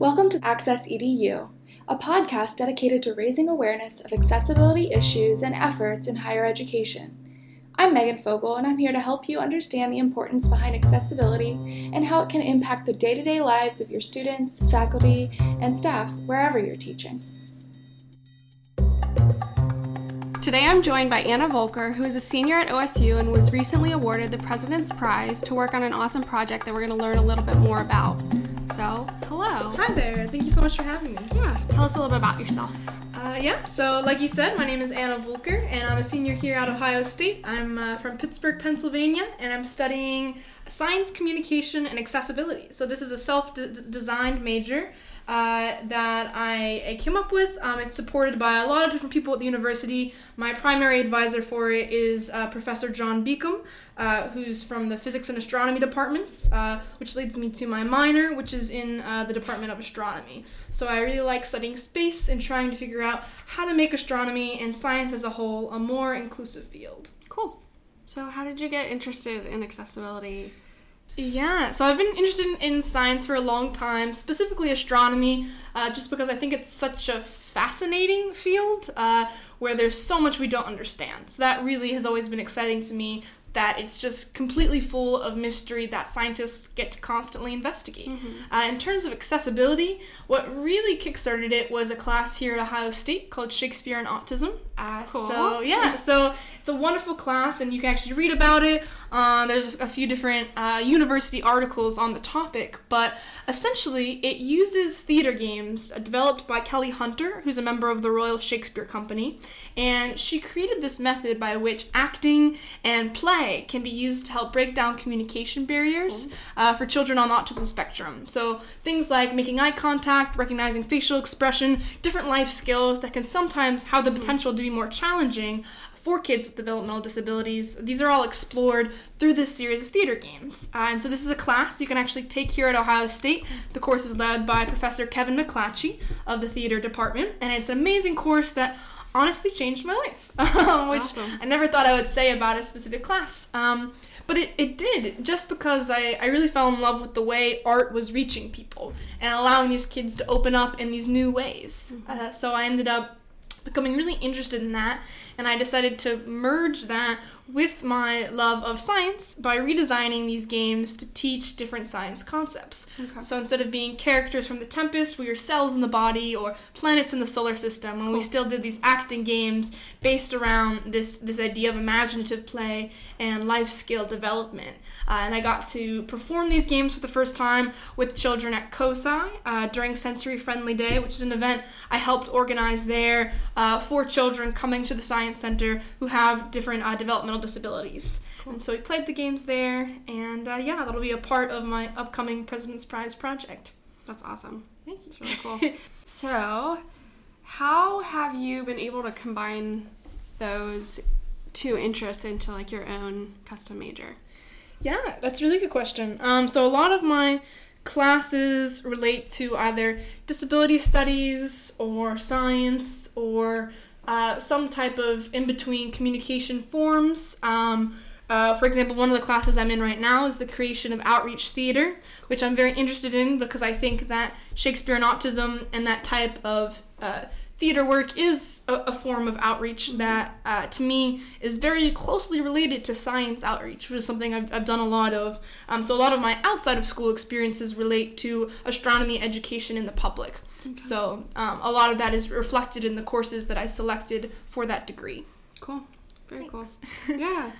Welcome to Access EDU, a podcast dedicated to raising awareness of accessibility issues and efforts in higher education. I'm Megan Fogel, and I'm here to help you understand the importance behind accessibility and how it can impact the day to day lives of your students, faculty, and staff wherever you're teaching. Today I'm joined by Anna Volker, who is a senior at OSU and was recently awarded the President's Prize to work on an awesome project that we're going to learn a little bit more about. So, hello. Hi there. Thank you so much for having me. Yeah, tell us a little bit about yourself. Uh, yeah, so like you said, my name is Anna Volker, and I'm a senior here at Ohio State. I'm uh, from Pittsburgh, Pennsylvania, and I'm studying science communication and accessibility. So this is a self-designed major uh, that I, I, came up with. Um, it's supported by a lot of different people at the university. My primary advisor for it is uh, Professor John Beacom, uh, who's from the physics and astronomy departments, uh, which leads me to my minor, which is in uh, the Department of Astronomy. So I really like studying space and trying to figure out how to make astronomy and science as a whole a more inclusive field. Cool. So, how did you get interested in accessibility? Yeah, so I've been interested in science for a long time, specifically astronomy, uh, just because I think it's such a fascinating field uh, where there's so much we don't understand. So that really has always been exciting to me that it's just completely full of mystery that scientists get to constantly investigate. Mm-hmm. Uh, in terms of accessibility, what really kickstarted it was a class here at Ohio State called Shakespeare and Autism. Uh, cool. So, yeah, so it's a wonderful class, and you can actually read about it. Uh, there's a few different uh, university articles on the topic, but essentially, it uses theater games uh, developed by Kelly Hunter, who's a member of the Royal Shakespeare Company, and she created this method by which acting and play can be used to help break down communication barriers uh, for children on the autism spectrum. So things like making eye contact, recognizing facial expression, different life skills that can sometimes have the potential to be more challenging for kids with developmental disabilities. These are all explored through this series of theater games. And so this is a class you can actually take here at Ohio State. The course is led by Professor Kevin McClatchy of the theater department, and it's an amazing course that honestly changed my life, which awesome. I never thought I would say about a specific class. Um, but it, it did, just because I, I really fell in love with the way art was reaching people and allowing these kids to open up in these new ways. Mm-hmm. Uh, so I ended up becoming really interested in that and I decided to merge that with my love of science by redesigning these games to teach different science concepts. Okay. So instead of being characters from The Tempest, we were cells in the body or planets in the solar system, and cool. we still did these acting games based around this this idea of imaginative play and life skill development. Uh, and I got to perform these games for the first time with children at COSI uh, during Sensory Friendly Day, which is an event I helped organize there uh, for children coming to the Science Center who have different uh, developmental disabilities. Cool. And so we played the games there, and uh, yeah, that'll be a part of my upcoming President's Prize project. That's awesome. Thank you. It's really cool. so, how have you been able to combine those two interests into like your own custom major? Yeah, that's a really good question. Um, so a lot of my classes relate to either disability studies or science or uh, some type of in between communication forms. Um, uh, for example, one of the classes I'm in right now is the creation of outreach theater, which I'm very interested in because I think that Shakespeare and autism and that type of uh, theater work is a, a form of outreach that, uh, to me, is very closely related to science outreach, which is something I've, I've done a lot of. Um, so, a lot of my outside of school experiences relate to astronomy education in the public. Okay. So, um, a lot of that is reflected in the courses that I selected for that degree. Cool. Very Thanks. cool. yeah.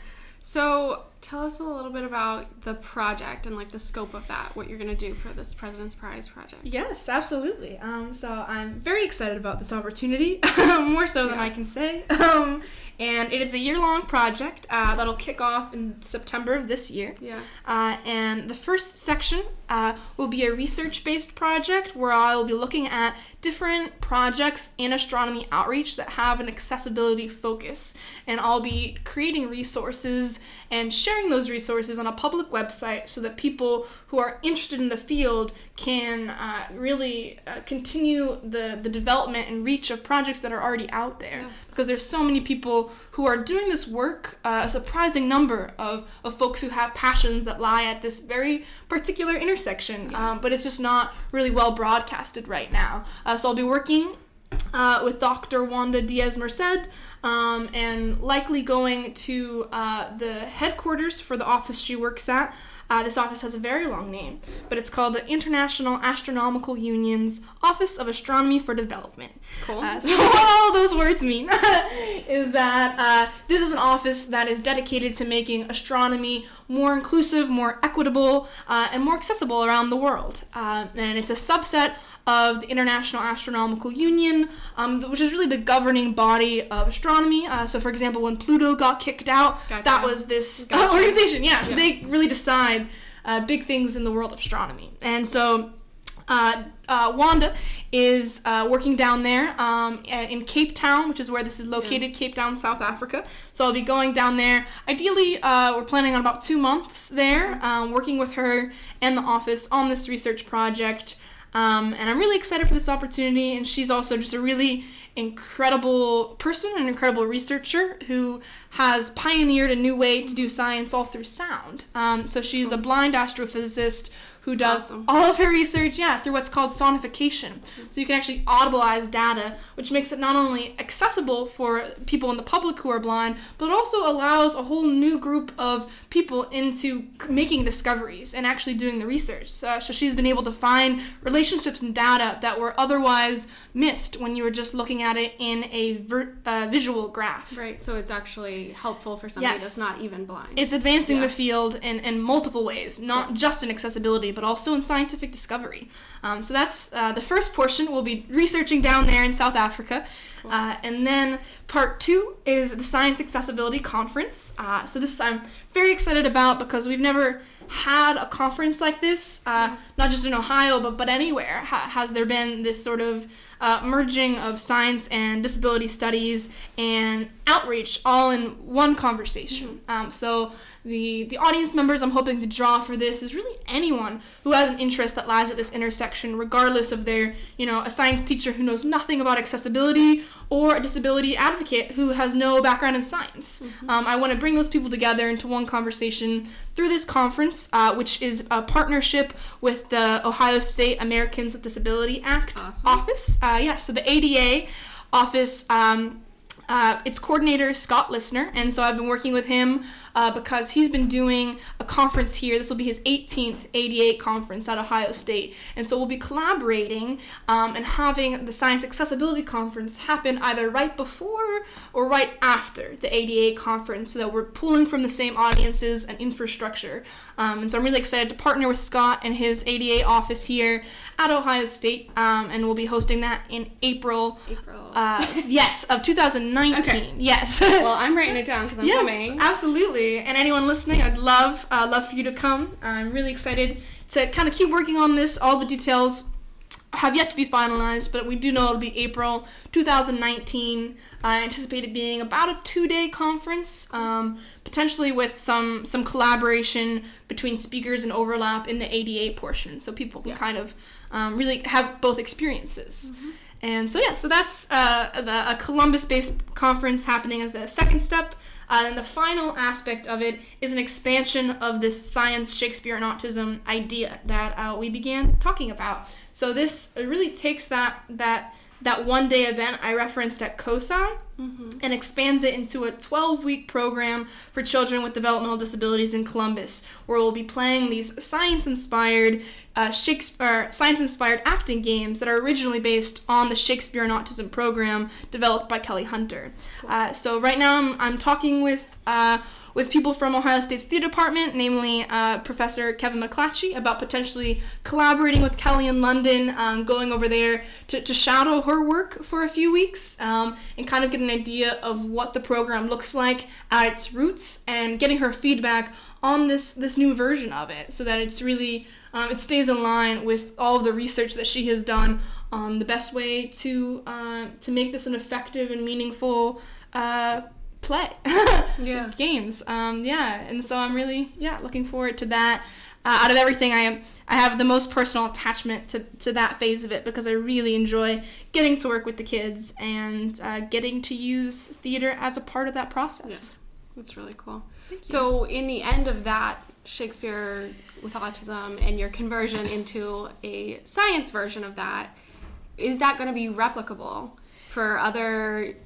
So tell us a little bit about the project and like the scope of that, what you're going to do for this President's Prize project. Yes, absolutely. Um, so I'm very excited about this opportunity, more so than I can say. Um, and it is a year-long project uh, that'll kick off in September of this year. Yeah. Uh, and the first section uh, will be a research-based project where I'll be looking at different projects in astronomy outreach that have an accessibility focus, and I'll be creating resources and sharing sharing those resources on a public website so that people who are interested in the field can uh, really uh, continue the, the development and reach of projects that are already out there. Yeah. Because there's so many people who are doing this work, uh, a surprising number of, of folks who have passions that lie at this very particular intersection, um, but it's just not really well broadcasted right now. Uh, so I'll be working uh, with Dr. Wanda Diaz Merced, um, and likely going to uh, the headquarters for the office she works at. Uh, this office has a very long name, but it's called the International Astronomical Union's Office of Astronomy for Development. Cool. Uh, so what all those words mean is that uh, this is an office that is dedicated to making astronomy more inclusive, more equitable, uh, and more accessible around the world. Uh, and it's a subset of the International Astronomical Union, um, which is really the governing body of astronomy. Uh, so, for example, when Pluto got kicked out, Gotcha. that was this Gotcha. organization. Yeah, so Yeah. they really decide uh, big things in the world of astronomy. And so, uh, uh, Wanda is uh, working down there um, in Cape Town, which is where this is located, Cape Town, South Africa. So I'll be going down there. Ideally, uh, we're planning on about two months there, um, working with her and the office on this research project. Um, and I'm really excited for this opportunity. And she's also just a really incredible person, an incredible researcher who has pioneered a new way to do science all through sound. Um, so she's a blind astrophysicist who does Awesome. all of her research, yeah, through what's called sonification. So you can actually audibilize data, which makes it not only accessible for people in the public who are blind, but it also allows a whole new group of people into making discoveries and actually doing the research. Uh, so she's been able to find relationships and data that were otherwise missed when you were just looking at it in a ver- uh, visual graph. Right, so it's actually helpful for somebody Yes. that's not even blind. It's advancing Yeah. the field in, in multiple ways, not just in accessibility, but also in scientific discovery. Um, so that's uh, the first portion. We'll be researching down there in South Africa. Uh, and then part two is the Science Accessibility Conference. Uh, so this I'm very excited about because we've never had a conference like this, uh, not just in Ohio, but, but anywhere. Ha- has there been this sort of uh, merging of science and disability studies and outreach all in one conversation? Um, so the the audience members I'm hoping to draw for this is really anyone who has an interest that lies at this intersection, regardless of their you know a science teacher who knows nothing about accessibility or a disability advocate who has no background in science. Um, I want to bring those people together into one conversation through this conference, uh, which is a partnership with the Ohio State Americans with Disability Act Awesome. office. Uh, yeah, so the ADA office. Um, uh, its coordinator is Scott Lissner, and so I've been working with him uh, because he's been doing a conference here. This will be his 18th ADA conference at Ohio State, and so we'll be collaborating um, and having the Science Accessibility Conference happen either right before or right after the ADA conference, so that we're pulling from the same audiences and infrastructure. Um, and so I'm really excited to partner with Scott and his ADA office here at Ohio State, um, and we'll be hosting that in April. April. Uh, yes, of 2019. Okay. Yes. well, I'm writing it down because I'm yes, coming. absolutely. And anyone listening, I'd love uh, love for you to come. I'm really excited to kind of keep working on this. All the details have yet to be finalized, but we do know it'll be April 2019. I anticipate it being about a two-day conference, um, potentially with some some collaboration between speakers and overlap in the ADA portion, so people can Yeah. kind of um, really have both experiences. And so yeah, so that's uh, the, a Columbus-based conference happening as the second step. Uh, and the final aspect of it is an expansion of this science, Shakespeare, and autism idea that uh, we began talking about. So this really takes that that that one day event I referenced at COSI and expands it into a 12 week program for children with developmental disabilities in Columbus, where we'll be playing these science inspired uh, Shakespeare science inspired acting games that are originally based on the Shakespeare and Autism program developed by Kelly Hunter. Uh, so right now I'm, I'm talking with uh, with people from Ohio State's theater department, namely uh, Professor Kevin McClatchy, about potentially collaborating with Kelly in London, um, going over there to, to shadow her work for a few weeks um, and kind of get an idea of what the program looks like at its roots and getting her feedback on this, this new version of it so that it's really um, it stays in line with all of the research that she has done on the best way to uh, to make this an effective and meaningful uh, play Yeah. games. Um, yeah, and so I'm really yeah looking forward to that. Uh, out of everything, I am I have the most personal attachment to, to that phase of it because I really enjoy getting to work with the kids and uh, getting to use theater as a part of that process. That's really cool. So, in the end of that Shakespeare with autism and your conversion into a science version of that, is that going to be replicable for other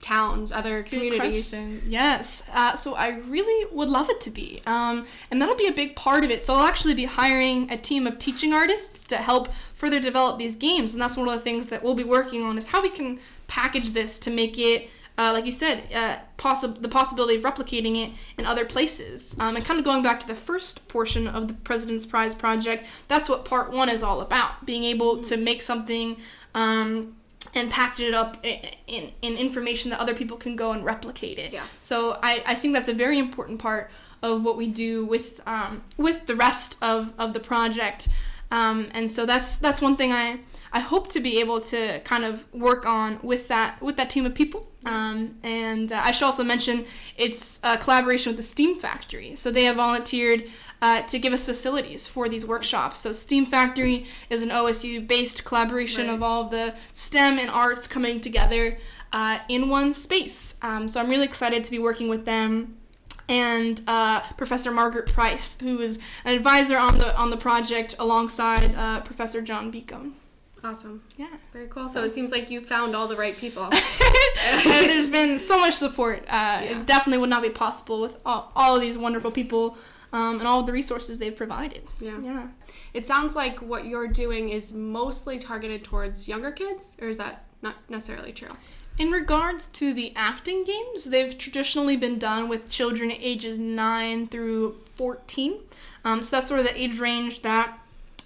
towns, other communities? Yes. Uh, so I really would love it to be. Um, and that'll be a big part of it. So I'll actually be hiring a team of teaching artists to help further develop these games. And that's one of the things that we'll be working on is how we can package this to make it, uh, like you said, uh, possi- the possibility of replicating it in other places. Um, and kind of going back to the first portion of the President's Prize project, that's what part one is all about being able to make something. Um, and package it up in, in, in information that other people can go and replicate it. Yeah. So I, I think that's a very important part of what we do with um, with the rest of, of the project. Um, and so that's that's one thing I, I hope to be able to kind of work on with that with that team of people. Um, and uh, I should also mention it's a collaboration with the Steam Factory. So they have volunteered uh, to give us facilities for these workshops. So Steam Factory is an OSU-based collaboration Right. of all of the STEM and arts coming together uh, in one space. Um, so I'm really excited to be working with them and uh, Professor Margaret Price, who is an advisor on the on the project alongside uh, Professor John Beacom. Awesome. Yeah. Very cool. So, it seems like you found all the right people. And there's been so much support. Uh, Yeah. It definitely would not be possible with all, all of these wonderful people um, and all of the resources they've provided. yeah. Yeah. It sounds like what you're doing is mostly targeted towards younger kids, or is that not necessarily true? In regards to the acting games, they've traditionally been done with children ages 9 through 14. Um, so that's sort of the age range that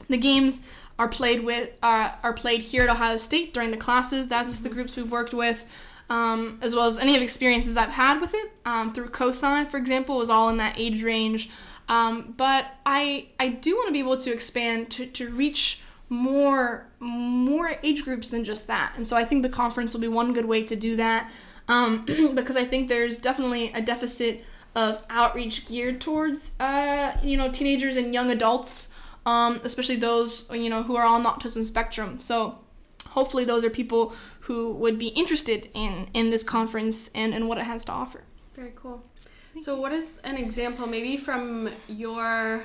the games are played with uh, are played here at Ohio State during the classes. That's the groups we've worked with, um, as well as any of the experiences I've had with it um, through COSI, for example, was all in that age range. Um, but I I do want to be able to expand to, to reach more more age groups than just that, and so I think the conference will be one good way to do that. Um, because I think there's definitely a deficit of outreach geared towards uh, you know teenagers and young adults, um, especially those you know who are on the autism spectrum. So hopefully those are people who would be interested in in this conference and, and what it has to offer. Very cool. So, what is an example, maybe from your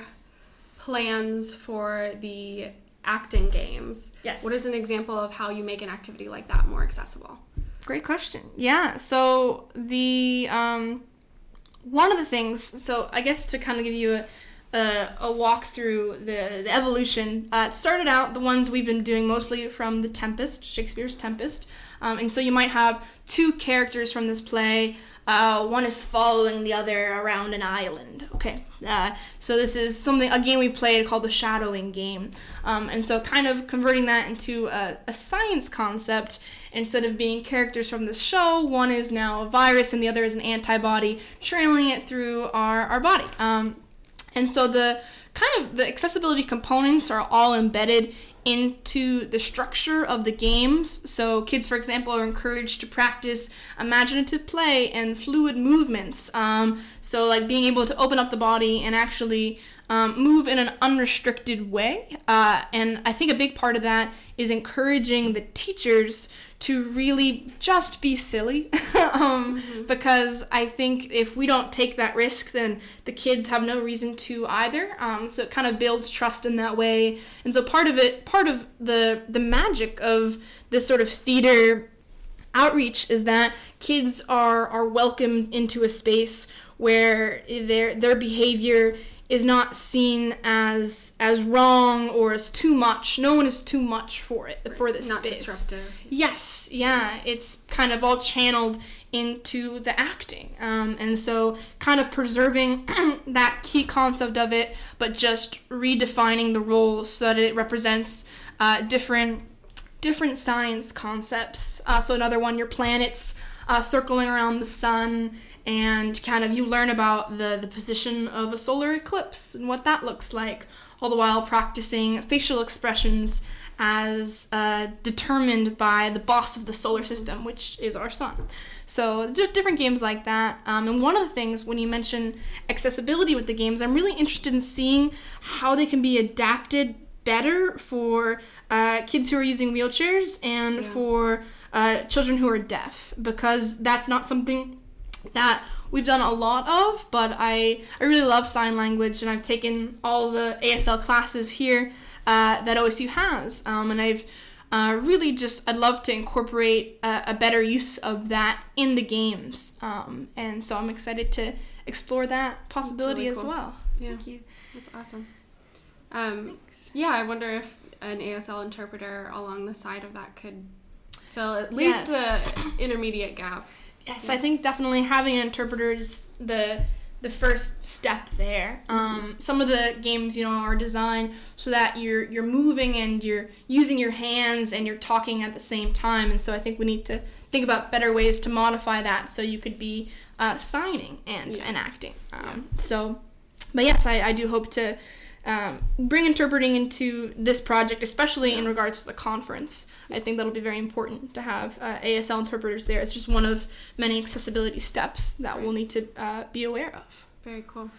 plans for the acting games? Yes. What is an example of how you make an activity like that more accessible? Great question. Yeah. So the um, one of the things. So I guess to kind of give you a a, a walk through the, the evolution. Uh, it started out the ones we've been doing mostly from the Tempest, Shakespeare's Tempest, um, and so you might have two characters from this play. Uh, one is following the other around an island. Okay, uh, so this is something a game we played called the Shadowing game, um, and so kind of converting that into a, a science concept instead of being characters from the show. One is now a virus, and the other is an antibody trailing it through our our body. Um, and so the kind of the accessibility components are all embedded into the structure of the games. So kids, for example, are encouraged to practice imaginative play and fluid movements. Um, so like being able to open up the body and actually um, move in an unrestricted way. Uh, and I think a big part of that is encouraging the teachers to really just be silly. um, Because I think if we don't take that risk, then the kids have no reason to either. Um, so it kind of builds trust in that way. And so part of it, part of the the magic of this sort of theater outreach is that kids are are welcomed into a space where their their behavior is not seen as as wrong or as too much. No one is too much for it for this Not space. disruptive. Yes, yeah, it's kind of all channeled into the acting, um, and so kind of preserving that key concept of it, but just redefining the role so that it represents uh, different different science concepts. Uh, so another one, your planets uh, circling around the sun, and kind of you learn about the the position of a solar eclipse and what that looks like. all the while practicing facial expressions as uh, determined by the boss of the solar system, which is our sun. So different games like that. Um, and one of the things when you mention accessibility with the games, I'm really interested in seeing how they can be adapted better for uh, kids who are using wheelchairs and yeah. for uh, children who are deaf, because that's not something that we've done a lot of. But I I really love sign language, and I've taken all the ASL classes here uh, that OSU has, um, and I've uh, really just I'd love to incorporate a, a, better use of that in the games, um, and so I'm excited to explore that possibility really cool. as well. Yeah. Thank you. That's awesome. Um, yeah, I wonder if an ASL interpreter along the side of that could fill at least yes. the intermediate gap. Yes. I think definitely having an interpreter is the the first step there. Um, some of the games, you know, are designed so that you're you're moving and you're using your hands and you're talking at the same time. And so I think we need to think about better ways to modify that so you could be uh, signing and yeah. and acting. Um. So, but yes, I, I do hope to. Um, bring interpreting into this project, especially in regards to the conference. I think that'll be very important to have uh, ASL interpreters there. It's just one of many accessibility steps that we'll need to uh, be aware of. Very cool.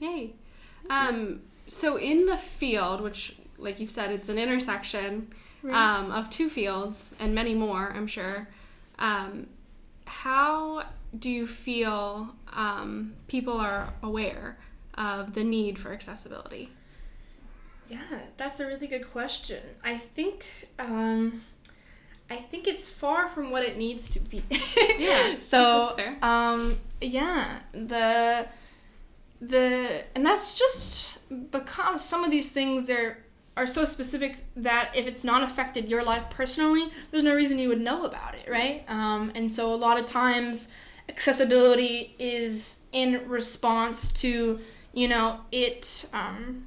Yay. Um, so in the field, which, like you've said, it's an intersection right. um, of two fields and many more, I'm sure. Um, how do you feel um, people are aware of the need for accessibility? Yeah, that's a really good question. I think um, I think it's far from what it needs to be. yeah. so um, yeah, the the and that's just because some of these things are are so specific that if it's not affected your life personally, there's no reason you would know about it, right? Um, and so a lot of times accessibility is in response to you know it um,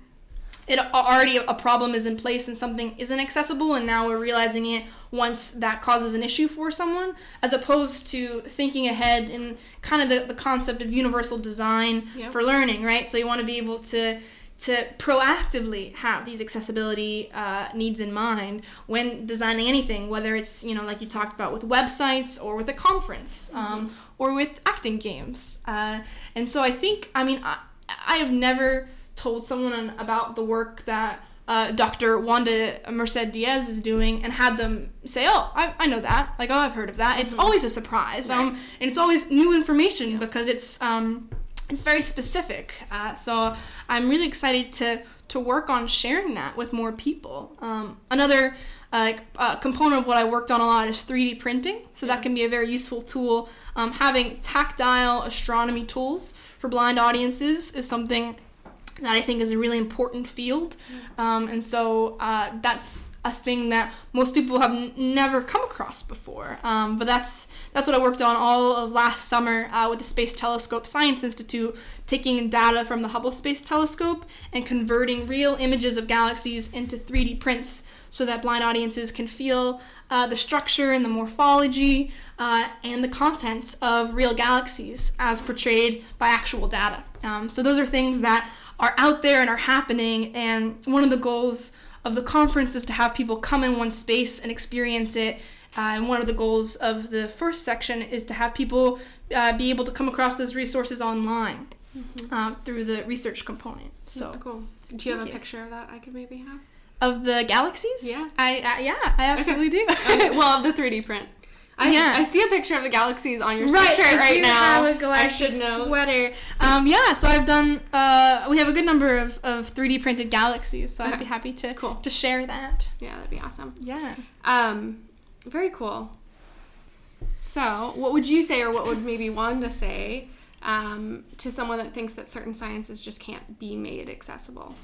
it already a problem is in place and something isn't accessible and now we're realizing it once that causes an issue for someone as opposed to thinking ahead in kind of the, the concept of universal design yep. for learning right so you want to be able to to proactively have these accessibility uh, needs in mind when designing anything whether it's you know like you talked about with websites or with a conference um, mm-hmm. or with acting games uh, and so i think i mean I, I have never told someone about the work that uh, Dr. Wanda Merced Diaz is doing and had them say, "Oh, I, I know that. Like, oh, I've heard of that." Mm-hmm. It's always a surprise, right. um, and it's always new information yeah. because it's um, it's very specific. Uh, so I'm really excited to to work on sharing that with more people. Um, another uh, uh, component of what I worked on a lot is 3D printing, so yeah. that can be a very useful tool. Um, having tactile astronomy tools for blind audiences is something that I think is a really important field. Um, and so uh, that's a thing that most people have n- never come across before. Um, but that's that's what I worked on all of last summer uh, with the Space Telescope Science Institute, taking data from the Hubble Space Telescope and converting real images of galaxies into 3D prints so that blind audiences can feel uh, the structure and the morphology uh, and the contents of real galaxies as portrayed by actual data. Um, so those are things that are out there and are happening. And one of the goals of the conference is to have people come in one space and experience it. Uh, and one of the goals of the first section is to have people uh, be able to come across those resources online mm-hmm. uh, through the research component. So That's cool. Do you have a you. picture of that I could maybe have? Of the galaxies? Yeah. I yeah, I absolutely okay. do. okay. Well, of the 3D print. I, yeah. I see a picture of the galaxies on your right, sweatshirt right now. Have a I should know. Sweater. Um, yeah, so I've done. Uh, we have a good number of, of 3D printed galaxies, so okay. I'd be happy to cool. to share that. Yeah, that'd be awesome. Yeah. Um, very cool. So, what would you say, or what would maybe Wanda say, um, to someone that thinks that certain sciences just can't be made accessible?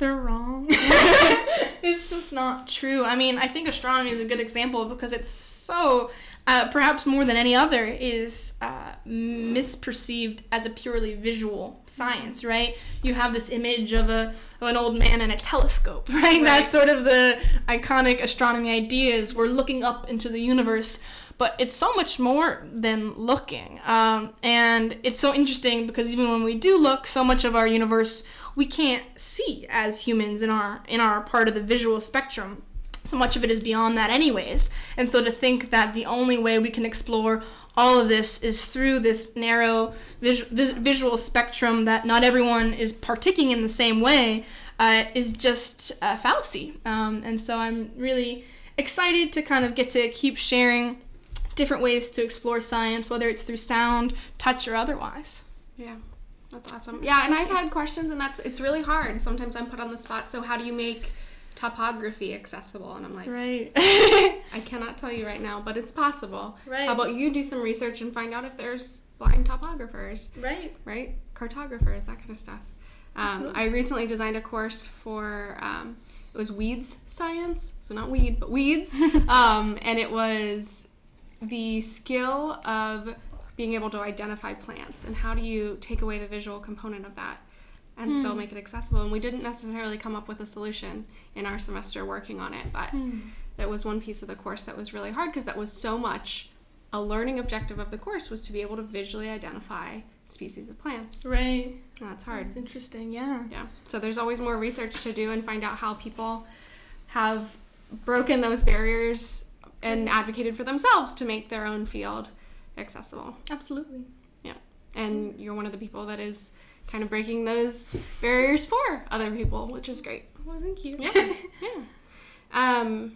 They're wrong. it's just not true. I mean, I think astronomy is a good example because it's so, uh, perhaps more than any other, is uh, misperceived as a purely visual science, right? You have this image of a of an old man in a telescope, right? right? That's sort of the iconic astronomy ideas. We're looking up into the universe but it's so much more than looking. Um, and it's so interesting because even when we do look, so much of our universe we can't see as humans in our in our part of the visual spectrum. So much of it is beyond that anyways. And so to think that the only way we can explore all of this is through this narrow vis- vis- visual spectrum that not everyone is partaking in the same way uh, is just a fallacy. Um, and so i'm really excited to kind of get to keep sharing different ways to explore science whether it's through sound touch or otherwise. Yeah. That's awesome. Yeah, and I've had questions and that's it's really hard. Sometimes I'm put on the spot. So how do you make topography accessible? And I'm like, right I cannot tell you right now, but it's possible. Right. How about you do some research and find out if there's blind topographers, right right? Cartographers, that kind of stuff. Um, I recently designed a course for um, it was weeds science, so not weed, but weeds, um, and it was the skill of being able to identify plants and how do you take away the visual component of that and hmm. still make it accessible. And we didn't necessarily come up with a solution in our semester working on it, but hmm. that was one piece of the course that was really hard because that was so much a learning objective of the course was to be able to visually identify species of plants. right And that's hard. It's interesting, yeah. Yeah. So there's always more research to do and find out how people have broken those barriers and advocated for themselves to make their own field accessible. Absolutely. Yeah. And you're one of the people that is kind of breaking those barriers for other people, which is great. Well, thank you. Yeah. yeah. Um,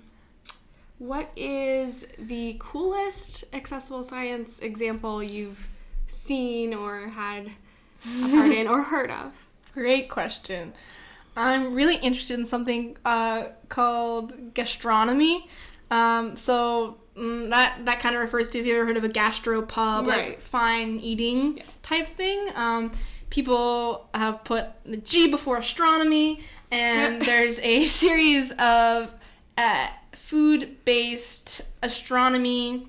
what is the coolest accessible science example you've seen or had a part in or heard of? Great question. I'm really interested in something uh, called gastronomy. Um, so mm, that that kind of refers to if you ever heard of a gastropub, like fine eating Yeah. type thing. Um, people have put the G before astronomy, and there's a series of uh, food-based astronomy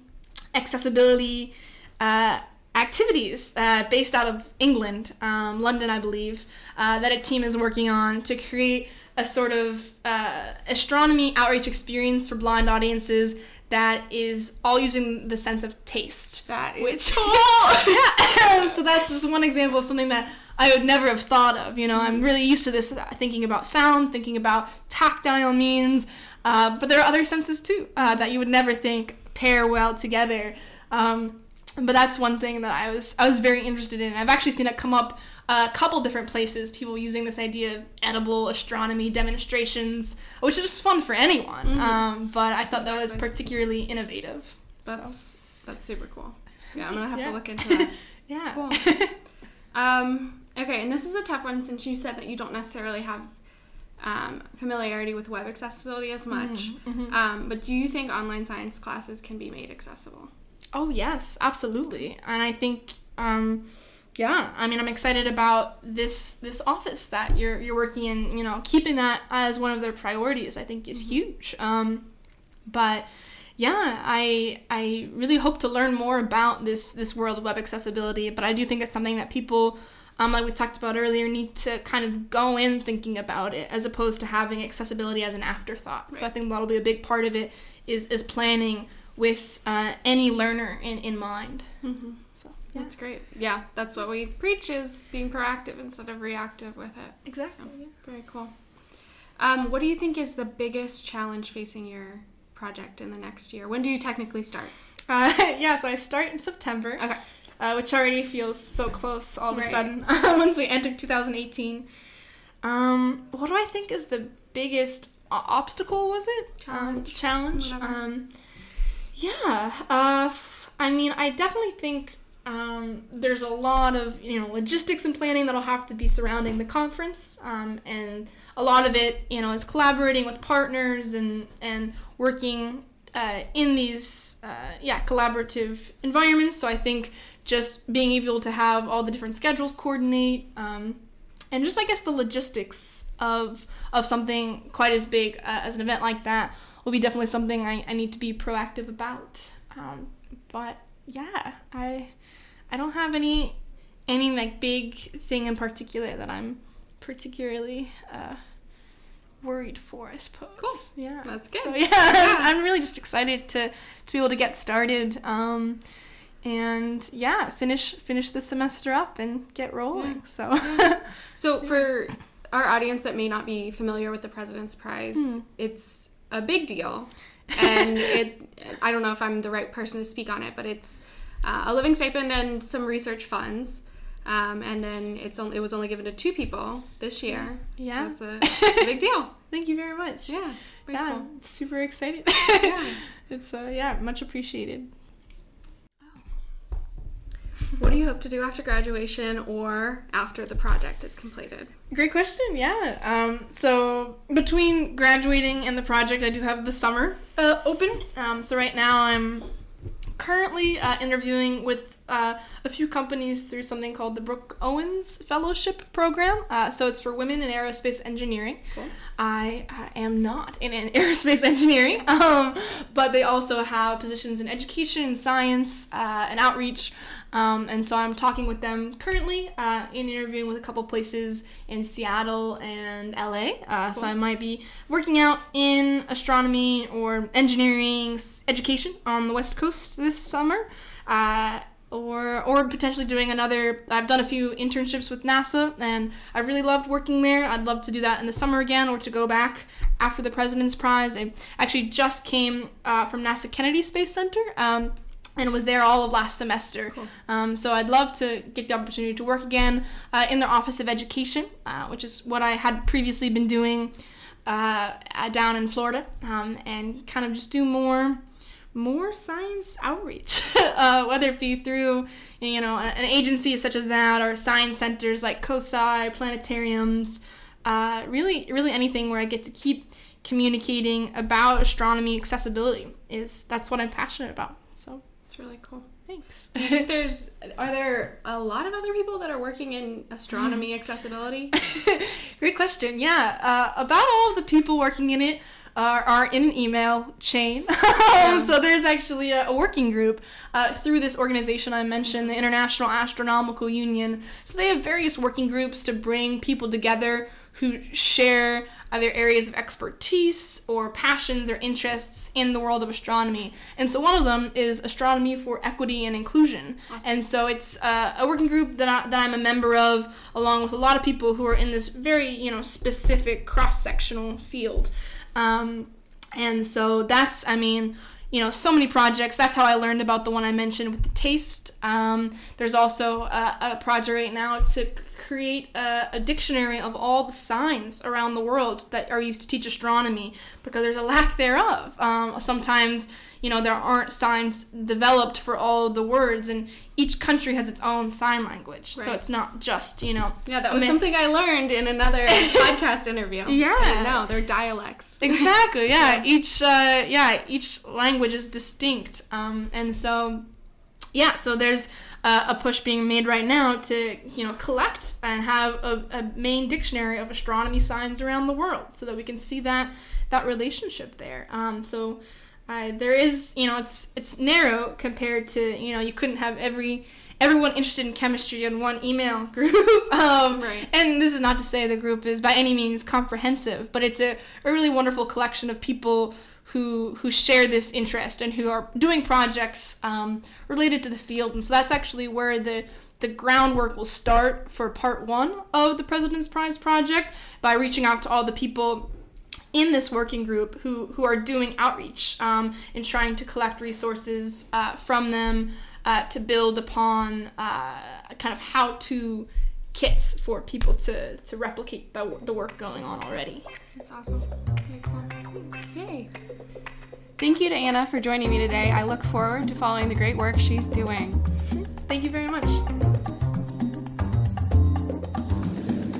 accessibility uh, activities uh, based out of England, um, London, I believe, uh, that a team is working on to create a sort of uh, astronomy outreach experience for blind audiences that is all using the sense of taste. That is Which, yeah. so that's just one example of something that I would never have thought of. You know, I'm really used to this, uh, thinking about sound, thinking about tactile means, uh, but there are other senses too uh, that you would never think pair well together. Um, but that's one thing that I was I was very interested in. I've actually seen it come up a couple different places. People using this idea of edible astronomy demonstrations, which is just fun for anyone. Um, but I thought that was particularly innovative. That's that's super cool. Yeah, I'm gonna have Yeah. to look into that. Yeah. Cool. Um, okay, and this is a tough one since you said that you don't necessarily have um, familiarity with web accessibility as much. Um, but do you think online science classes can be made accessible? Oh yes, absolutely. And I think um yeah, I mean I'm excited about this this office that you're you're working in, you know, keeping that as one of their priorities I think is huge. Um but yeah, I I really hope to learn more about this this world of web accessibility, but I do think it's something that people um, like we talked about earlier, need to kind of go in thinking about it as opposed to having accessibility as an afterthought. So I think that'll be a big part of it is is planning with uh, any learner in, in mind. Mm-hmm. So yeah, That's great. Yeah, that's what we preach is being proactive instead of reactive with it. exactly. yeah. Very cool. Um, what do you think is the biggest challenge facing your project in the next year? When do you technically start? Uh, yeah, so I start in September, Okay. uh, which already feels so close all of Right. a sudden once we enter 2018. Um, what do I think is the biggest o- obstacle? Was it Challenge. Um, challenge. Um, yeah. Uh, I mean, I definitely think um, there's a lot of you know logistics and planning that'll have to be surrounding the conference, um, and a lot of it you know is collaborating with partners and and working uh, in these uh, yeah collaborative environments. So I think just being able to have all the different schedules coordinate. Um, and just I guess the logistics of of something quite as big uh, as an event like that will be definitely something I, I need to be proactive about. Um, but yeah, I I don't have any any like big thing in particular that I'm particularly uh, worried for. I suppose. Cool. Yeah. That's good. So yeah, I'm, I'm really just excited to to be able to get started. Um, and yeah, finish finish the semester up and get rolling. So So for our audience that may not be familiar with the President's Prize, Hmm. it's a big deal. and it, I don't know if I'm the right person to speak on it, but it's uh, a living stipend and some research funds. Um, and then it's only, it was only given to two people this year. Yeah. So it's a, a big deal. Thank you very much. Yeah. Yeah, cool. I'm super excited. Yeah. it's uh, yeah, much appreciated. What do you hope to do after graduation or after the project is completed? Great question. Yeah. Um, so between graduating and the project, I do have the summer uh, open. Um, so right now I'm currently uh, interviewing with uh, a few companies through something called the Brooke Owens Fellowship Program. Uh, so it's for women in aerospace engineering. Cool. I uh, am not in, in aerospace engineering, um, but they also have positions in education, science, uh, and outreach. Um, and so I'm talking with them currently uh, in interviewing with a couple places in Seattle and LA. Uh, So I might be working out in astronomy or engineering education on the West Coast this summer. Uh, or, or potentially doing another. I've done a few internships with NASA, and I really loved working there. I'd love to do that in the summer again, or to go back after the President's Prize. I actually just came uh, from NASA Kennedy Space Center. Um, and was there all of last semester. Um, so I'd love to get the opportunity to work again uh, in the Office of Education, uh, which is what I had previously been doing uh, down in Florida, um, and kind of just do more more science outreach, uh, whether it be through you know an an agency such as that or science centers like COSI, planetariums, uh, really really anything where I get to keep communicating about astronomy accessibility is that's what I'm passionate about. So It's really cool. thanks. Do you think there's are there a lot of other people that are working in astronomy accessibility? Great question. Yeah, uh, about all of the people working in it are, are in an email chain. Um, so there's actually a, a working group uh, through this organization I mentioned, the International Astronomical Union. So they have various working groups to bring people together who share either areas of expertise or passions or interests in the world of astronomy. And so one of them is Astronomy for Equity and Inclusion. And so it's uh, a working group that, I, that I'm a member of, along with a lot of people who are in this very, you know, specific cross-sectional field. Um, and so that's, I mean, you know, so many projects. That's how I learned about the one I mentioned with the taste. Um, there's also a, a project right now to create a, a dictionary of all the signs around the world that are used to teach astronomy because there's a lack thereof. Um, sometimes, you know, there aren't signs developed for all of the words, and each country has its own sign language. So it's not just, you know, Yeah, that was something I learned in another podcast interview. Yeah. No, they're dialects. exactly yeah each uh, yeah each language is distinct um, and so yeah so there's uh, a push being made right now to you know collect and have a, a main dictionary of astronomy signs around the world so that we can see that that relationship there um, so uh, there is you know it's it's narrow compared to you know you couldn't have every everyone interested in chemistry in one email group um, Right. and this is not to say the group is by any means comprehensive, but it's a, a really wonderful collection of people who who share this interest and who are doing projects um, related to the field. And so that's actually where the the groundwork will start for part one of the President's Prize project by reaching out to all the people in this working group who, who are doing outreach um, and trying to collect resources uh, from them uh, to build upon uh, kind of how to kits for people to, to replicate the, the work going on already. That's awesome. Cool. Yay. Thank you to Anna for joining me today. I look forward to following the great work she's doing. Thank you very much.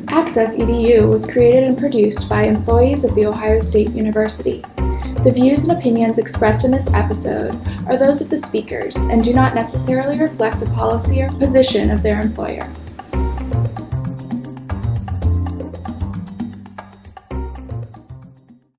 Access EDU was created and produced by employees of The Ohio State University. The views and opinions expressed in this episode are those of the speakers and do not necessarily reflect the policy or position of their employer.